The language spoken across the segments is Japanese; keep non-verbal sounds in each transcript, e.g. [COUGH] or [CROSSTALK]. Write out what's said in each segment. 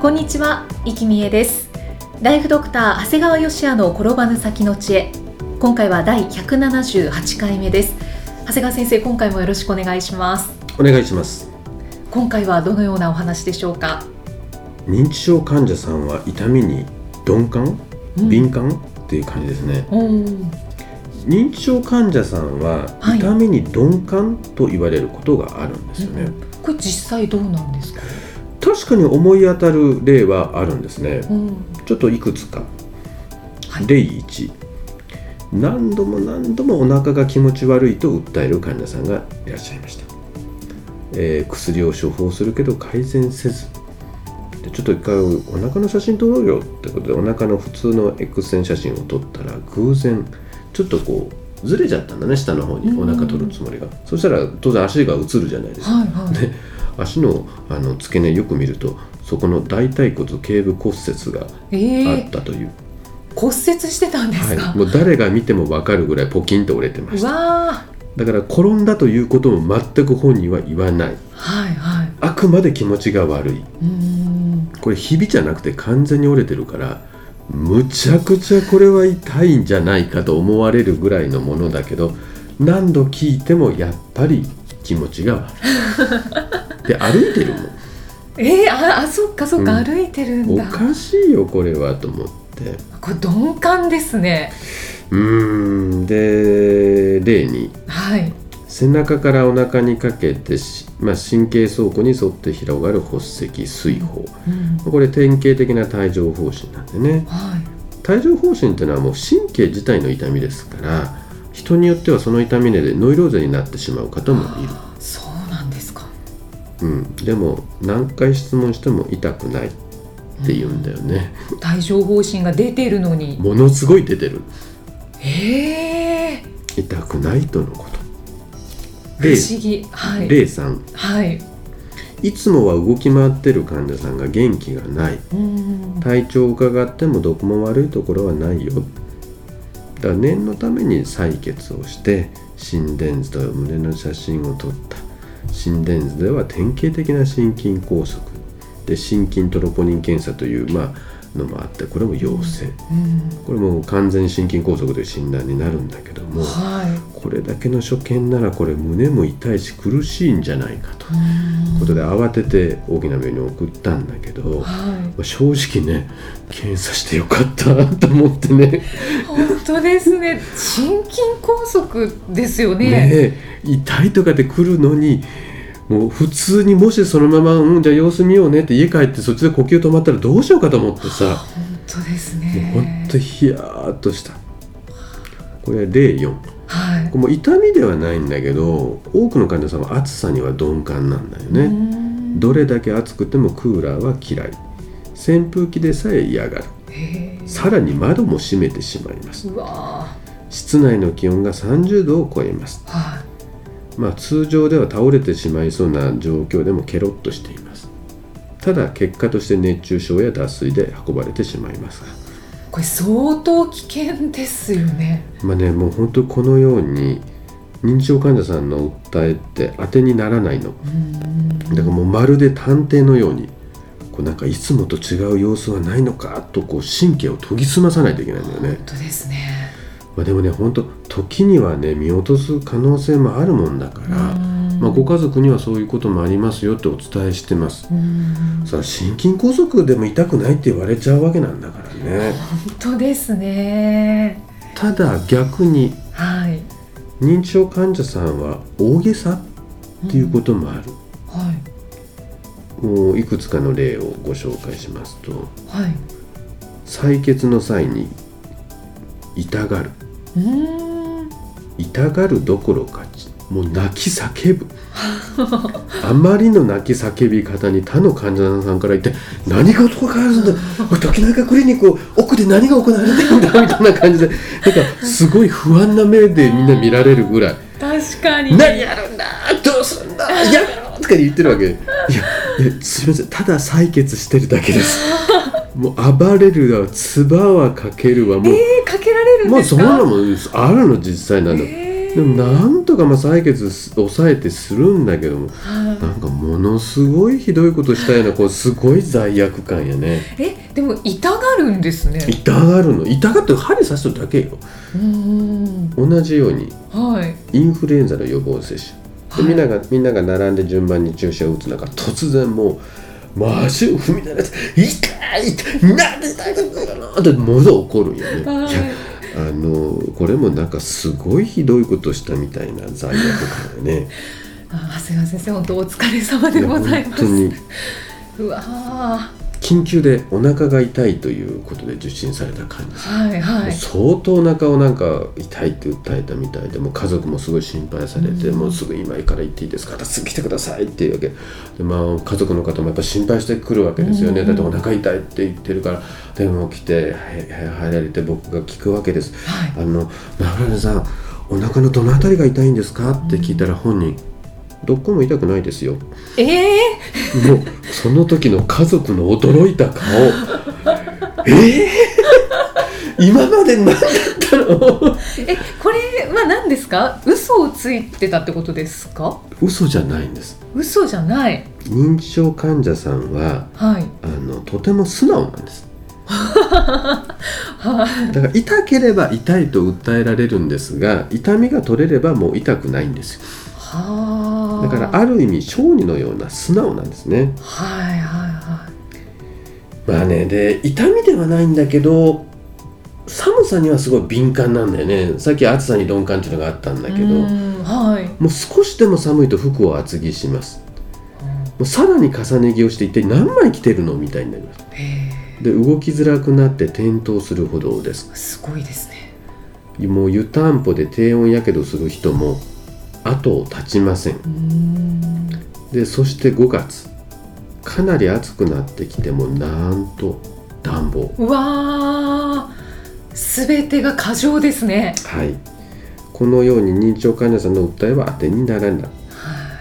こんにちは、生きみえです。ライフドクター長谷川芳也の転ばぬ先の知恵。今回は第178回目です。長谷川先生、今回もよろしくお願いします。お願いします。今回はどのようなお話でしょうか？認知症患者さんは痛みに鈍感、うん。敏感？っていう感じですね。認知症患者さんははい。痛みに鈍感？と言われることがあるんですよね、これ実際どうなんですか、確かに思い当たる例はあるんですね。うん。ちょっといくつか、はい。例1何度も何度もお腹が気持ち悪いと訴える患者さんがいらっしゃいました、えー薬を処方するけど改善せず。でちょっと一回お腹の写真撮ろうよってことでお腹の普通の X 線写真を撮ったら偶然ちょっとこうずれちゃったんだね下の方に。お腹撮るつもりが、そしたら当然足が映るじゃないですか。はいはい、で足のあの付け根よく見るとそこの大腿骨頸部骨折があえー。ったという、骨折してたんですか、はい、もう誰が見ても分かるぐらいポキンと折れてまうした。わだから転んだということも全く本人は言わない。ーはいはい。あくまで気持ちが悪い。これひびじゃなくて完全に折れてるからむちゃくちゃこれは痛いんじゃないかと思われるぐらいのものだけど何度聞いてもやっぱり気持ちが悪い [LAUGHS] で歩いてるもん。えー、ああそっかそっか、うん。歩いてるんおだかしいよこれはと思って。これ鈍感ですね。うーんで例に。はい。背中からお腹にかけてし、まあ、神経倉庫に沿って広がる発石水泡。うんこれ典型的な帯状疱疹なんでね。はい。帯状疱疹っていうのはもう神経自体の痛みですから人によってはその痛みでノイローゼになってしまう方もいる、うん、でも何回質問しても痛くないって言うんだよね、帯状疱疹が出てるのに。ものすごい出てる。へえ。痛くないとのこと。不例思議。はい。例3はい。いつもは動き回ってる患者さんが元気がない。体調を伺ってもどこも悪いところはないよ。だから念のために採血をして心電図と胸の写真を撮った心電図では典型的な心筋梗塞。で心筋トロポニン検査という、まあのもあってこれも陽性。うん。これも完全心筋梗塞という診断になるんだけどもはこれだけの所見ならこれ胸も痛いし苦しいんじゃないかと。いいうことで慌てて大きな病院に送ったんだけど、正直ね検査してよかったと思ってね。本当ですね。心筋梗塞ですよね。痛いとかで来るのにもう普通にもしそのまま「うんじゃあ様子見ようね」って家帰ってそっちで呼吸止まったらどうしようかと思ってさ。本当ですもうほんねとヒヤーっとした。これ例4はい。これもう痛みではないんだけど多くの患者さんは暑さには鈍感なんだよね、どれだけ暑くてもクーラーは嫌い。扇風機でさえ嫌がる。さらに窓も閉めてしまいます。うわ室内の気温が30度を超えます。ーはまあ通常では倒れてしまいそうな状況でもケロッとしています。ただ結果として熱中症や脱水で運ばれてしまいます。がいこれ相当危険ですよね。まあねもう本当このように認知症患者さんの訴えって当てにならないの。だからもうまるで探偵のようにこうなんかいつもと違う様子はないのかとこう神経を研ぎ澄まさないといけないんだよね。本当ですね。まあ、でもね本当時にはね見落とす可能性もあるもんだから、まあ、ご家族にはそういうこともありますよってお伝えしてます。うん。さあ心筋梗塞でも痛くないって言われちゃうわけなんだからね。本当ですね。ただ逆にはい。認知症患者さんは大げさっていうこともある。はい。もういくつかの例をご紹介しますとはい。採血の際に痛がる。うーん痛がるどころかもう泣き叫ぶ。[LAUGHS] あまりの泣き叫び方に他の患者さんから言って「何が男があるんだ時中クリニック奥で何が行われてるんだ」みたいな感じで。なんかすごい不安な目でみんな見られるぐらい「確かに。何やるんだどうするんだやめろ!」とか言ってるわけ。いやいやすいません。ただ採血してるだけですもう暴れるわ唾はかけるわもう、えー、かけられるんまあですか、そんなのもあるの実際なの、えー。でもなんとかまあ採血抑えてするんだけどもはい。なんかものすごいひどいことしたようなこうすごい罪悪感やね。えでも痛がるんですね。痛がるの。痛がって針刺すだけよ。うーん。同じようにはい。インフルエンザの予防接種。でみんながみんなが並んで順番に注射を打つ中突然もうまあ足を踏み鳴らして「痛い痛い。なんで痛いんだろう」ってもの起こるんよね。はい。あのこれもなんかすごいひどいことしたみたいな罪悪感よね。あ長谷川先生本当お疲れ様でございます。や本当に。うわー緊急でお腹が痛いということで受診された患者さん、はいはい。相当お腹をなんか痛いって訴えたみたいでもう家族もすごい心配されて、うん。もうすぐ今から行っていいですかすぐ来てくださいっていうわけ。で、まあ、家族の方もやっぱ心配してくるわけですよね、うん。だってお腹痛いって言ってるから。電話来て入られて僕が聞くわけです。はい。あの中根さんお腹のどの辺りが痛いんですか？って聞いたら本人どこも痛くないですよ。ええもうその時の家族の驚いた顔。えー、今まで何だったの？えこれは何ですか？嘘をついてたってことですか？嘘じゃないんです。嘘じゃない。認知症患者さんははい。あのとても素直なんです。[LAUGHS] はい。だから痛ければ痛いと訴えられるんですが痛みが取れればもう痛くないんですだからある意味小児のような素直なんですね。はいはいはまあねで痛みではないんだけど寒さにはすごい敏感なんだよね。さっき暑さに鈍感っていうのがあったんだいけどはい。もう少しでも寒いと服を厚着します。もうさらに重ね着をして一体何枚着てるのみたいになります。へで動きづらくなって転倒するほどです。えすごいですね。もう湯たんぽで低温やけどする人も後を絶ちません。でそして5月。かなり暑くなってきてもなんと暖房。うわー。全てが過剰ですね。はい。このように認知症患者さんの訴えは当てにならない。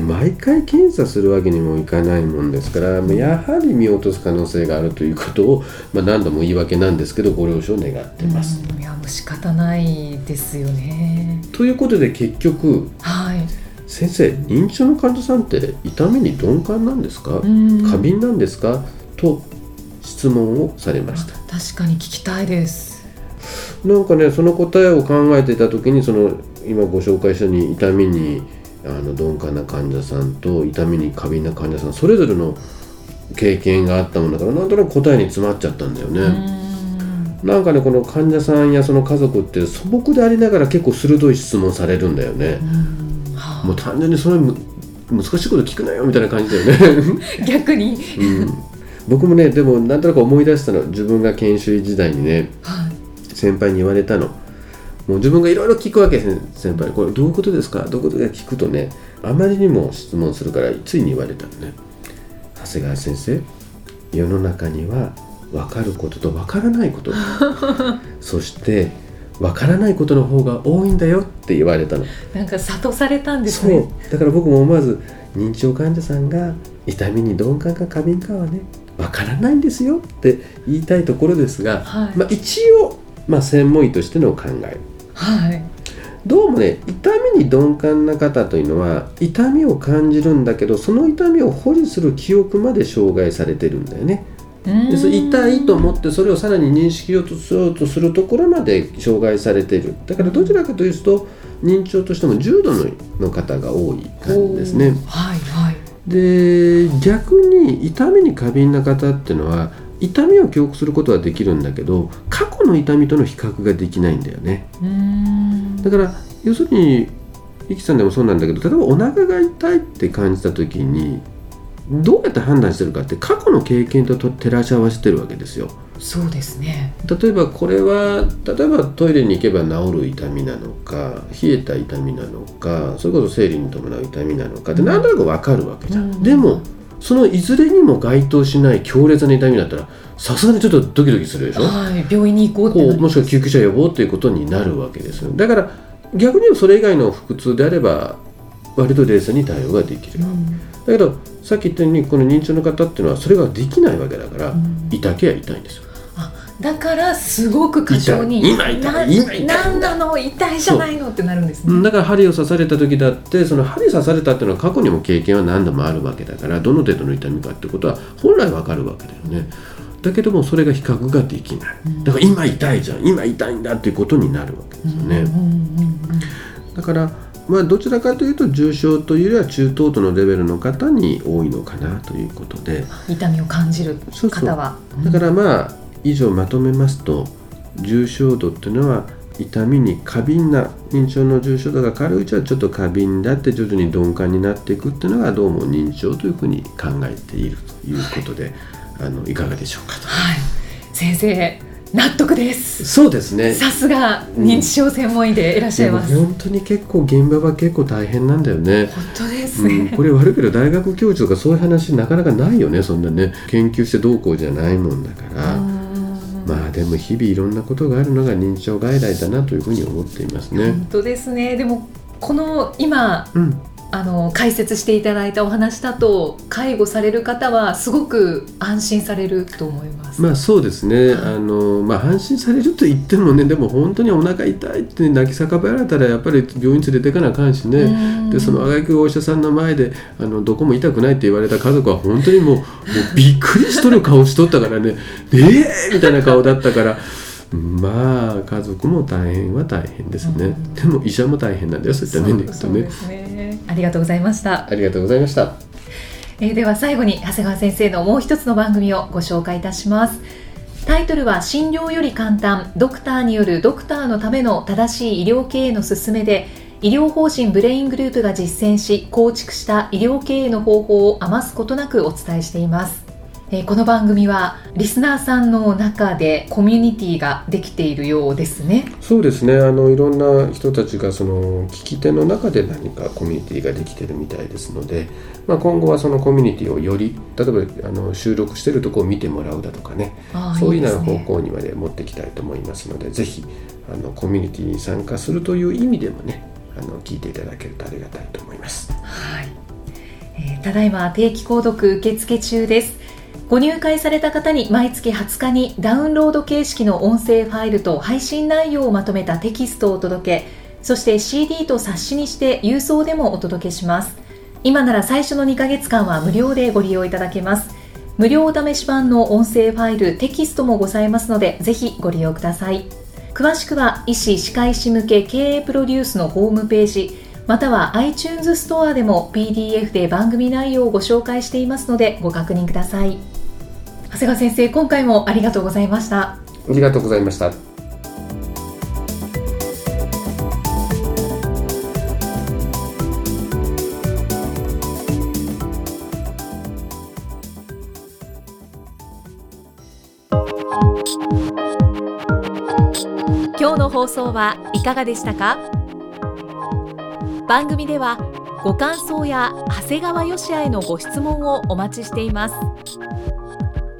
毎回検査するわけにもいかないもんですから、まあやはり見落とす可能性があるということを、まあ、何度も言い訳なんですけどご了承願ってます。うん。いやもう仕方ないですよね。ということで結局はい先生認知症の患者さんって痛みに鈍感なんですか、うん。過敏なんですか？と質問をされました。確かに聞きたいです。なんかねその答えを考えていた時にその今ご紹介したように痛みにあの鈍感な患者さんと痛みに過敏な患者さんそれぞれの経験があったもんだからなんとなく答えに詰まっちゃったんだよね。なんかねこの患者さんやその家族って素朴でありながら結構鋭い質問されるんだよね。う。ん。はあもう単純にそれむ難しいこと聞くなよみたいな感じだよね。[LAUGHS] 逆に。うん、僕もねでもなんとなく思い出したの自分が研修医時代にねはい。先輩に言われたの。もう自分がいろいろ聞くわけですね先輩に。これどういうことですか？どういうことで聞くとねあまりにも質問するからついに言われたのね。長谷川先生世の中には分かることと分からないこと。[LAUGHS] そして分からないことの方が多いんだよって言われたの。なんか諭されたんですそう。ねだから僕も思わず認知症患者さんが痛みに鈍感か過敏かはねわからないんですよって言いたいところですが、はい。まあ、一応、まあ、専門医としての考え。はい。どうもね痛みに鈍感な方というのは痛みを感じるんだけどその痛みを保持する記憶まで障害されてるんだよね。でそれ痛いと思ってそれをさらに認識しようとしようとするところまで障害されている。だからどちらかというと認知症としても重度のの方が多い感じですね。はいはい。で逆に痛みに過敏な方っていうのは痛みを記憶することはできるんだけど過去の痛みとの比較ができないんだよね。だから要するにイキさんでもそうなんだけど例えばお腹が痛いって感じた時にどうやって判断してるかって過去の経験とと照らし合わせてるわけですよ。そうですね。例えばこれは例えばトイレに行けば治る痛みなのか冷えた痛みなのかそれこそ生理に伴う痛みなのかってなんとなく分かるわけじゃん、うん、でもそのいずれにも該当しない強烈な痛みだったらさすがにちょっとドキドキするでしょ、はい、病院に行こうってもしくは救急車呼ぼうということになるわけですだから逆にそれ以外の腹痛であれば割と冷静に対応ができる、うん、だけどさっき言ったようにこの認知症の方っていうのはそれができないわけだから、うん、痛けや痛いんですよ。だからすごく過剰に今痛い今痛い何なの痛いじゃないのってなるんですね。だから針を刺された時だってその針刺されたっていうのは過去にも経験は何度もあるわけだからどの程度の痛みかってことは本来わかるわけだよね。だけどもそれが比較ができない。だから今痛いじゃん今痛いんだっていうことになるわけですよね。だからまあ、どちらかというと重症というよりは中等度のレベルの方に多いのかなということで。痛みを感じる方は。だからまあ以上まとめますと重症度っていうのは痛みに過敏な認知症の重症度が軽いうちはちょっと過敏だって徐々に鈍感になっていくっていうのがどうも認知症というふうに考えているということで、はい、あのいかがでしょうかと。はい、先生納得です。そうですね。さすが認知症専門医でいらっしゃいます、うん、本当に結構現場は結構大変なんだよね。本当です。ね、うん、これ悪いけど大学教授とかそういう話なかなかないよねそんなね。研究してどうこうじゃないもんだから。まあでも日々いろんなことがあるのが認知症外来だなというふうに思っていますね。本当ですね。でもこの今、うん、あの解説していただいたお話だと介護される方はすごく安心されると思います。まあそうですね。あのまあ安心されると言ってもね、でも本当にお腹痛いって泣き叫ばれたらやっぱり病院連れていかなあかんしね。でそのあがくお医者さんの前であのどこも痛くないって言われた家族は本当にもうもうびっくりしとる顔しとったからね、え [LAUGHS] えー、みたいな顔だったから。まあ家族も大変は大変ですね、うん、でも医者も大変なんだよ。そういった面でいくとね、ね、ありがとうございました。ありがとうございました。えー、では最後に長谷川先生のもう一つの番組をご紹介いたします。タイトルは診療より簡単。ドクターによるドクターのための正しい医療経営の勧めで医療法人ブレイングループが実践し構築した医療経営の方法を余すことなくお伝えしていますえー、この番組はリスナーさんの中でコミュニティができているようですね。そうですね。あのいろんな人たちがその聞き手の中で何かコミュニティができてるみたいですので、まあ今後はそのコミュニティをより例えばあの収録してるとこを見てもらうだとかね、そういうような方向にまで持っていきたいと思いますので、ぜひあのコミュニティに参加するという意味でもね、あの聞いていただけるとありがたいと思います。はい。えー、ただいま定期購読受付中です。ご入会された方に毎月20日にダウンロード形式の音声ファイルと配信内容をまとめたテキストをお届けそして CD と冊子にして郵送でもお届けします。今なら最初の2ヶ月間は無料でご利用いただけます。無料お試し版の音声ファイルテキストもございますのでぜひご利用ください。詳しくは医師・歯科医師向け経営プロデュースのホームページまたは iTunes ストアでも PDF で番組内容をご紹介していますのでご確認ください。長谷川先生今回もありがとうございました。ありがとうございました。今日の放送はいかがでしたか？番組ではご感想や長谷川よしあへのご質問をお待ちしています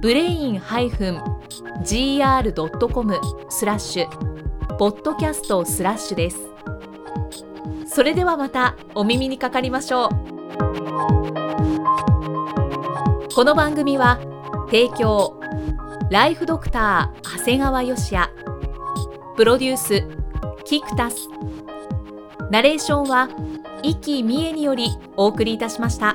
brain -gr.com スラッシュポッドキャストスラッシュです。それではまたお耳にかかりましょう。この番組は提供ライフドクター長谷川芳也。プロデュースキクタス。ナレーションは生きみえによりお送りいたしました。